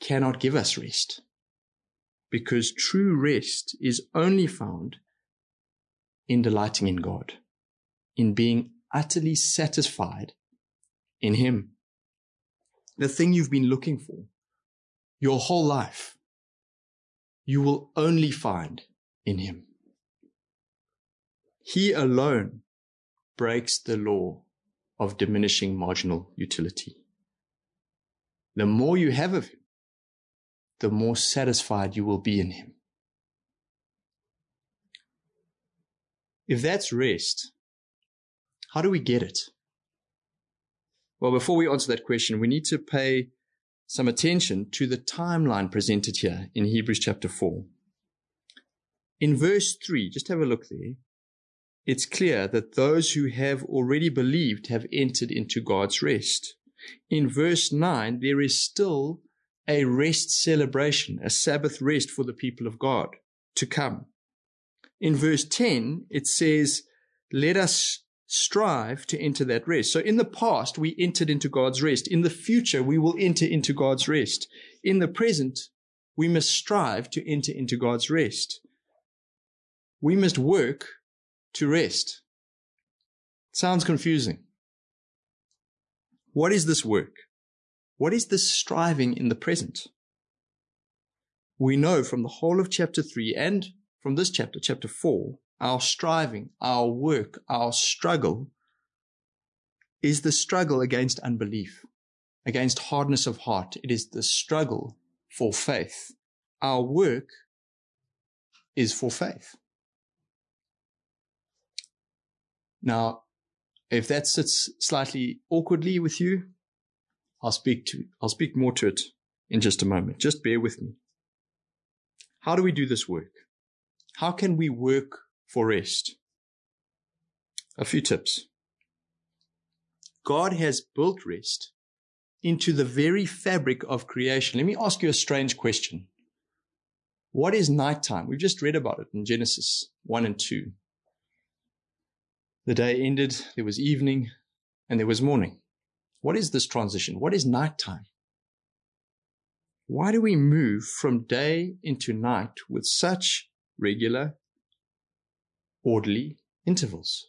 cannot give us rest. Because true rest is only found in delighting in God, in being utterly satisfied in Him. The thing you've been looking for your whole life, you will only find in Him. He alone breaks the law of diminishing marginal utility. The more you have of Him, the more satisfied you will be in Him. If that's rest, how do we get it? Well, before we answer that question, we need to pay some attention to the timeline presented here in Hebrews chapter 4. In verse 3, just have a look there. It's clear that those who have already believed have entered into God's rest. In verse 9, there is still a rest celebration, a Sabbath rest for the people of God to come. In verse 10, it says, Let us strive to enter that rest. So in the past, we entered into God's rest. In the future, we will enter into God's rest. In the present, we must strive to enter into God's rest. We must work to rest. Sounds confusing. What is this work? What is this striving in the present? We know from the whole of chapter 3 and from this chapter, chapter 4, our striving, our work, our struggle is the struggle against unbelief, against hardness of heart. It is the struggle for faith. Our work is for faith. Now, if that sits slightly awkwardly with you, I'll speak to, I'll speak more to it in just a moment. Just bear with me. How do we do this work? How can we work for rest? A few tips. God has built rest into the very fabric of creation. Let me ask you a strange question. What is nighttime? We've just read about it in Genesis 1 and 2. The day ended, there was evening, and there was morning. What is this transition? What is nighttime? Why do we move from day into night with such regular, orderly intervals?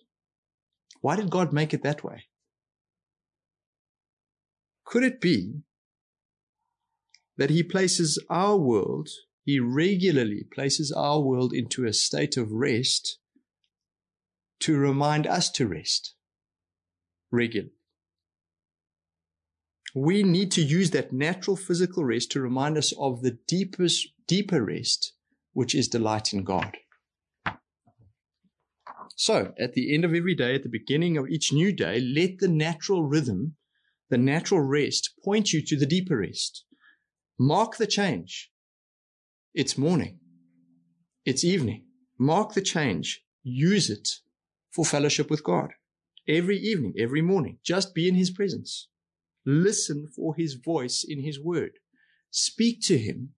Why did God make it that way? Could it be that He places our world, He regularly places our world into a state of rest to remind us to rest regularly? We need to use that natural physical rest to remind us of the deepest, deeper rest, which is delight in God. So, at the end of every day, at the beginning of each new day, let the natural rhythm, the natural rest, point you to the deeper rest. Mark the change. It's morning. It's evening. Mark the change. Use it for fellowship with God. Every evening, every morning, just be in His presence. Listen for His voice in His word. Speak to Him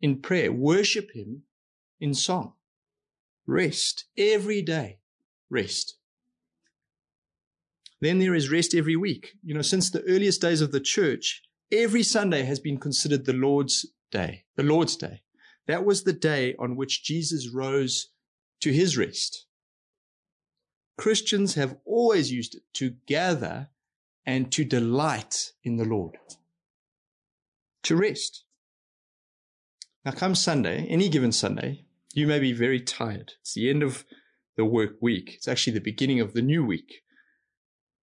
in prayer. Worship Him in song. Rest every day. Rest. Then there is rest every week. You know, since the earliest days of the church, every Sunday has been considered the Lord's day, the Lord's day. That was the day on which Jesus rose to his rest. Christians have always used it to gather and to delight in the Lord, to rest. Now, come Sunday, any given Sunday, you may be very tired. It's the end of the work week. It's actually the beginning of the new week.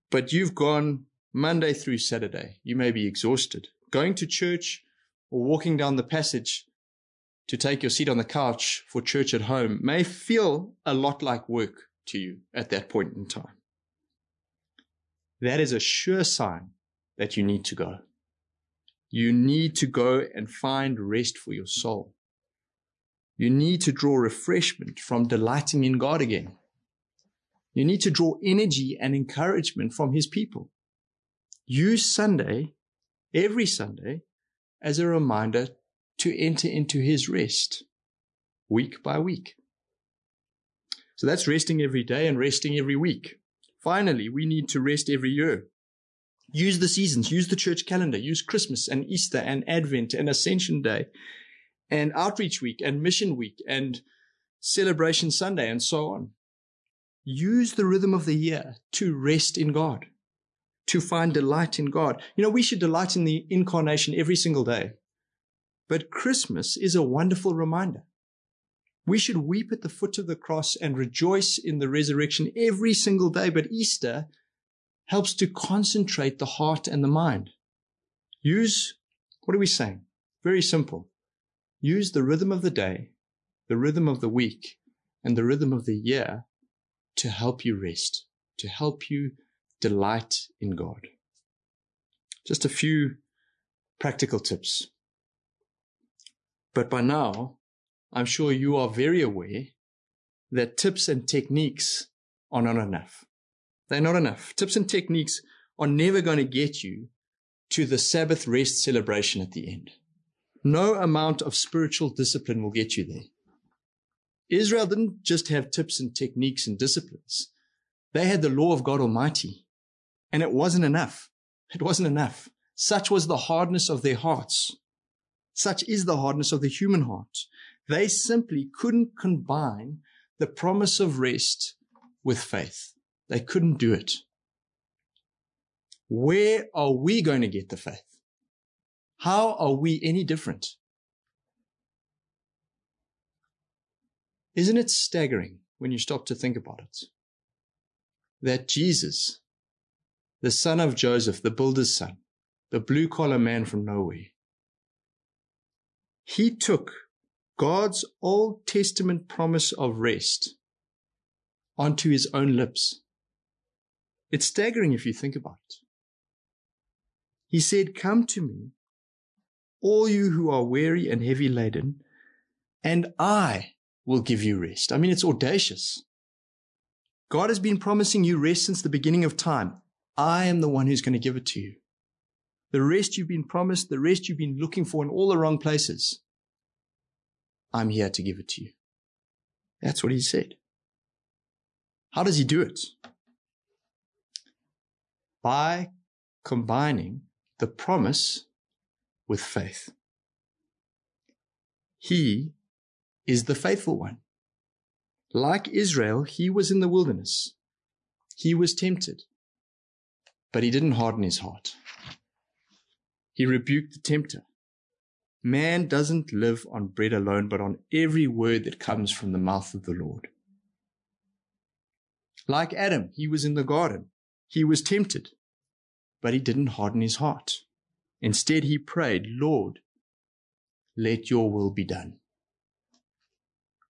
But you've gone Monday through Saturday. You may be exhausted. Going to church or walking down the passage to take your seat on the couch for church at home may feel a lot like work to you at that point in time. That is a sure sign that you need to go. You need to go and find rest for your soul. You need to draw refreshment from delighting in God again. You need to draw energy and encouragement from His people. Use Sunday, every Sunday, as a reminder to enter into His rest week by week. So that's resting every day and resting every week. Finally, we need to rest every year. Use the seasons, use the church calendar, use Christmas and Easter and Advent and Ascension Day and Outreach Week and Mission Week and Celebration Sunday and so on. Use the rhythm of the year to rest in God, to find delight in God. You know, we should delight in the incarnation every single day. But Christmas is a wonderful reminder. We should weep at the foot of the cross and rejoice in the resurrection every single day. But Easter helps to concentrate the heart and the mind. Use, what are we saying? Very simple. Use the rhythm of the day, the rhythm of the week, and the rhythm of the year to help you rest, to help you delight in God. Just a few practical tips. But by now, I'm sure you are very aware that tips and techniques are not enough. They're not enough. Tips and techniques are never going to get you to the Sabbath rest celebration at the end. No amount of spiritual discipline will get you there. Israel didn't just have tips and techniques and disciplines. They had the law of God Almighty, and it wasn't enough. It wasn't enough. Such was the hardness of their hearts. Such is the hardness of the human heart. They simply couldn't combine the promise of rest with faith. They couldn't do it. Where are we going to get the faith? How are we any different? Isn't it staggering when you stop to think about it? That Jesus, the son of Joseph, the builder's son, the blue collar man from nowhere, he took God's Old Testament promise of rest onto his own lips. It's staggering if you think about it. He said, Come to me, all you who are weary and heavy laden, and I will give you rest. I mean, it's audacious. God has been promising you rest since the beginning of time. I am the one who's going to give it to you. The rest you've been promised, the rest you've been looking for in all the wrong places. I'm here to give it to you. That's what he said. How does he do it? By combining the promise with faith. He is the faithful one. Like Israel, he was in the wilderness. He was tempted, but he didn't harden his heart. He rebuked the tempter. Man doesn't live on bread alone, but on every word that comes from the mouth of the Lord. Like Adam, he was in the garden. He was tempted, but he didn't harden his heart. Instead, he prayed, Lord, let your will be done.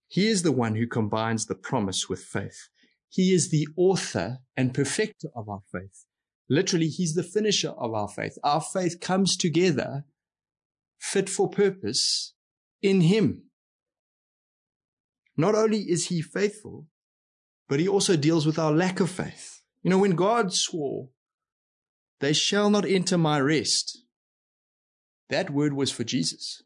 He is the one who combines the promise with faith. He is the author and perfecter of our faith. Literally, he's the finisher of our faith. Our faith comes together fit for purpose in him. Not only is he faithful, but he also deals with our lack of faith. You know, when God swore, they shall not enter my rest, that word was for Jesus.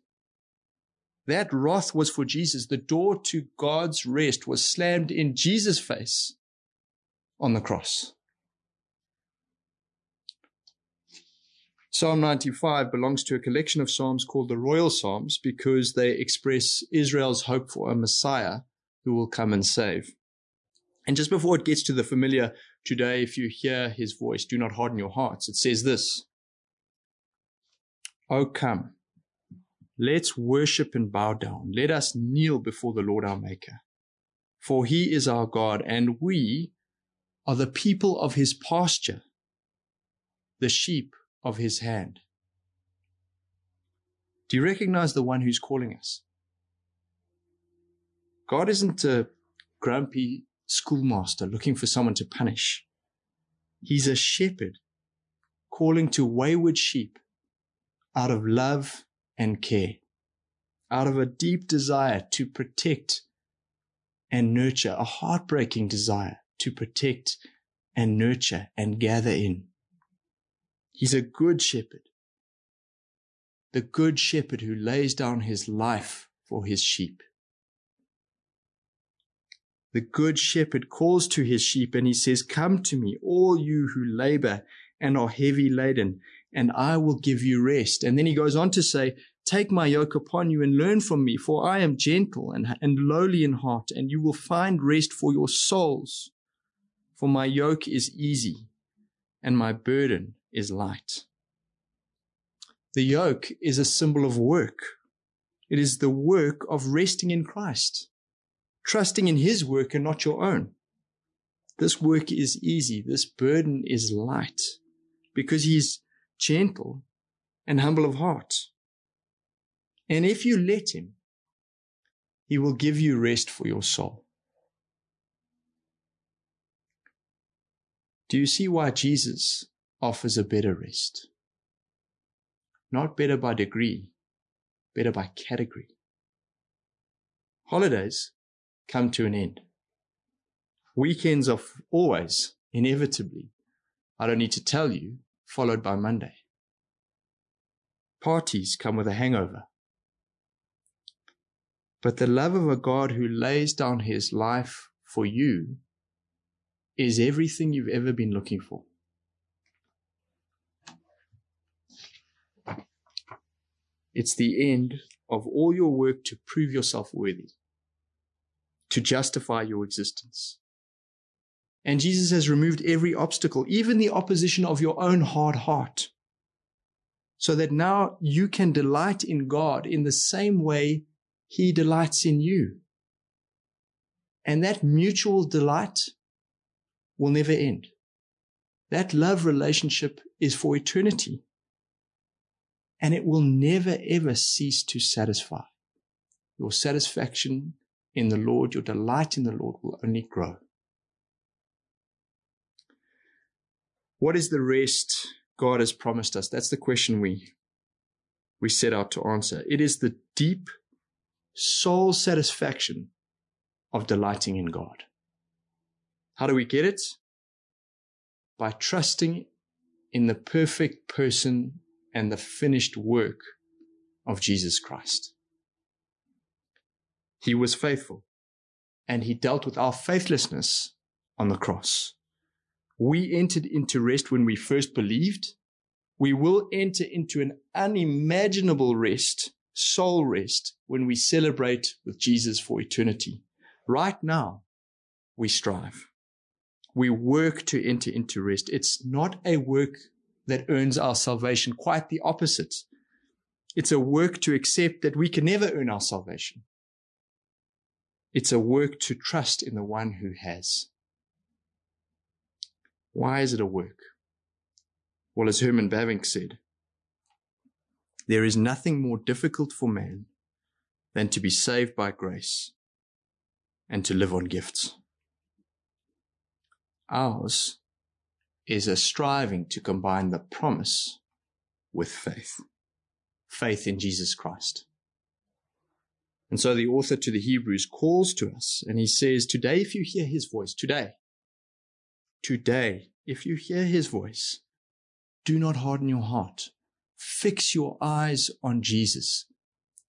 That wrath was for Jesus. The door to God's rest was slammed in Jesus' face on the cross. Psalm 95 belongs to a collection of psalms called the Royal Psalms because they express Israel's hope for a Messiah who will come and save. And just before it gets to the familiar, today, if you hear his voice, do not harden your hearts, it says this Oh, come, let's worship and bow down. Let us kneel before the Lord our Maker. For he is our God, and we are the people of his pasture, the sheep of his hand. Do you recognize the one who's calling us? God isn't a grumpy schoolmaster looking for someone to punish. He's a shepherd calling to wayward sheep out of love and care, out of a deep desire to protect and nurture, a heartbreaking desire to protect and nurture and gather in. He's a good shepherd. The good shepherd who lays down his life for his sheep. The good shepherd calls to his sheep and he says, Come to me, all you who labor and are heavy laden, and I will give you rest. And then he goes on to say, Take my yoke upon you and learn from me, for I am gentle and, and lowly in heart, and you will find rest for your souls. For my yoke is easy and my burden is light. The yoke is a symbol of work. It is the work of resting in Christ, trusting in His work and not your own. This work is easy. This burden is light because He's gentle and humble of heart. And if you let Him, He will give you rest for your soul. Do you see why Jesus offers a better rest? Not better by degree, better by category. Holidays come to an end. Weekends are always, inevitably, I don't need to tell you, followed by Monday. Parties come with a hangover. But the love of a God who lays down his life for you is everything you've ever been looking for. It's the end of all your work to prove yourself worthy, to justify your existence. And Jesus has removed every obstacle, even the opposition of your own hard heart, so that now you can delight in God in the same way He delights in you. And that mutual delight will never end. That love relationship is for eternity. And it will never ever cease to satisfy. Your satisfaction in the Lord, your delight in the Lord will only grow. What is the rest God has promised us? That's the question we, we set out to answer. It is the deep soul satisfaction of delighting in God. How do we get it? By trusting in the perfect person and the finished work of Jesus Christ. He was faithful and he dealt with our faithlessness on the cross. We entered into rest when we first believed. We will enter into an unimaginable rest, soul rest, when we celebrate with Jesus for eternity. Right now, we strive. We work to enter into rest. It's not a work that earns our salvation, quite the opposite. It's a work to accept that we can never earn our salvation. It's a work to trust in the one who has. Why is it a work? Well, as Herman Bavinck said, there is nothing more difficult for man than to be saved by grace and to live on gifts. Ours is a striving to combine the promise with faith. Faith in Jesus Christ. And so the author to the Hebrews calls to us and he says, Today, if you hear his voice, today, today, if you hear his voice, do not harden your heart. Fix your eyes on Jesus,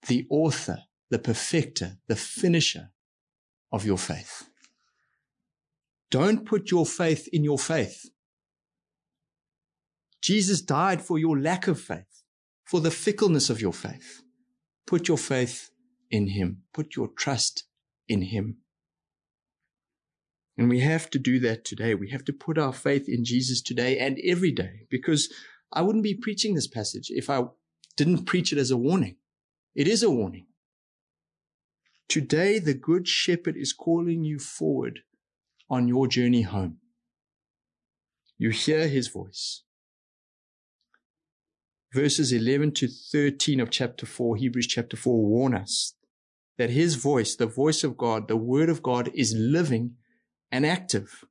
the author, the perfecter, the finisher of your faith. Don't put your faith in your faith. Jesus died for your lack of faith, for the fickleness of your faith. Put your faith in Him. Put your trust in Him. And we have to do that today. We have to put our faith in Jesus today and every day because I wouldn't be preaching this passage if I didn't preach it as a warning. It is a warning. Today, the Good Shepherd is calling you forward on your journey home. You hear his voice. Verses 11 to 13 of chapter 4, Hebrews chapter 4, warn us that his voice, the voice of God, the word of God is living and active.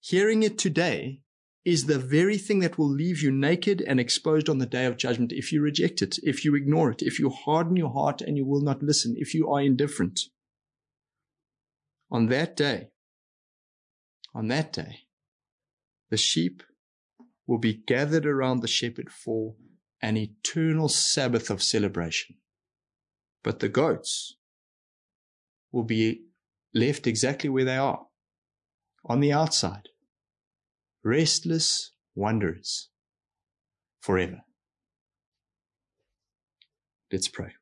Hearing it today is the very thing that will leave you naked and exposed on the day of judgment if you reject it, if you ignore it, if you harden your heart and you will not listen, if you are indifferent. On that day, on that day, the sheep will be gathered around the shepherd for an eternal Sabbath of celebration. But the goats will be left exactly where they are, on the outside, restless wanderers forever. Let's pray.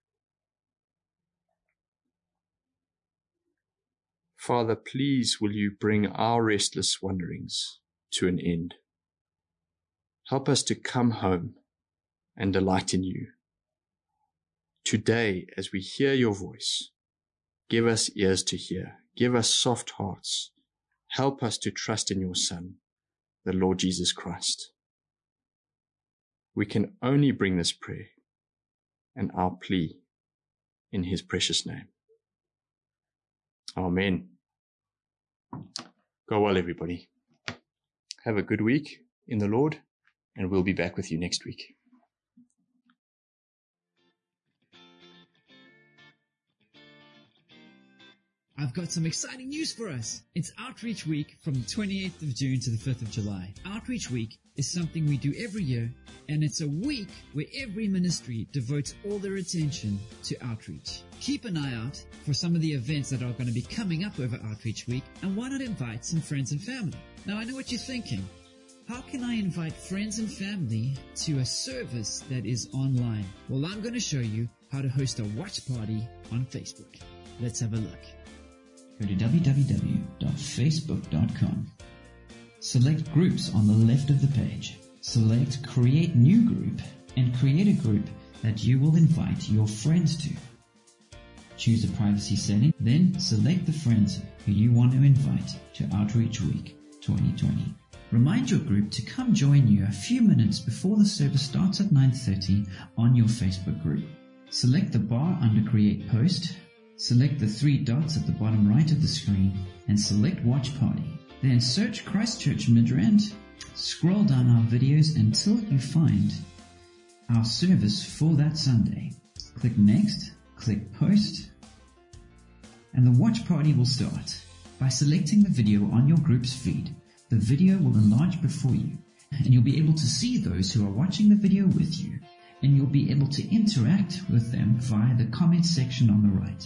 Father, please will you bring our restless wanderings to an end. Help us to come home and delight in you. Today, as we hear your voice, give us ears to hear, give us soft hearts, help us to trust in your Son, the Lord Jesus Christ. We can only bring this prayer and our plea in his precious name. Amen. Go well, everybody. Have a good week in the Lord, and we'll be back with you next week. I've got some exciting news for us. It's Outreach Week from the 28th of June to the 5th of July. Outreach Week is something we do every year, and it's a week where every ministry devotes all their attention to outreach. Keep an eye out for some of the events that are going to be coming up over Outreach Week, and why not invite some friends and family? Now, I know what you're thinking. How can I invite friends and family to a service that is online? Well, I'm going to show you how to host a watch party on Facebook. Let's have a look. Go to www.facebook.com. Select groups on the left of the page. Select create new group and create a group that you will invite your friends to. Choose a privacy setting, then select the friends who you want to invite to Outreach Week 2020. Remind your group to come join you a few minutes before the service starts at 9.30 on your Facebook group. Select the bar under Create Post, select the three dots at the bottom right of the screen, and select Watch Party. Then search Christchurch Midrand, scroll down our videos until you find our service for that Sunday. Click Next, click Post, and the watch party will start. By selecting the video on your group's feed, the video will enlarge before you, and you'll be able to see those who are watching the video with you, and you'll be able to interact with them via the comment section on the right.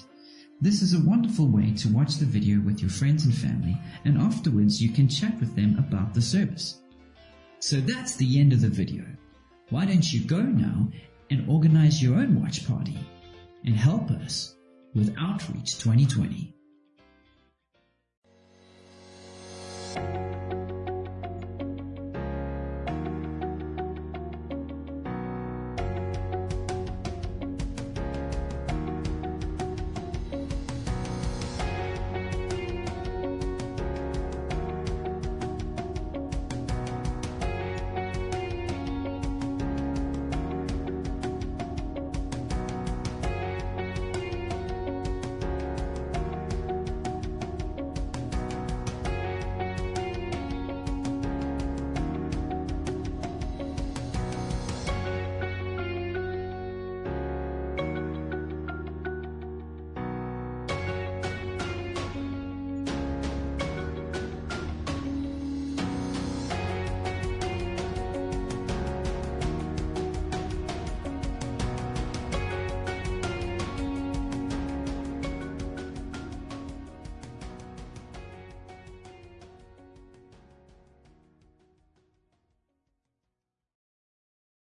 This is a wonderful way to watch the video with your friends and family, and afterwards you can chat with them about the service. So that's the end of the video. Why don't you go now and organize your own watch party and help us with Outreach 2020.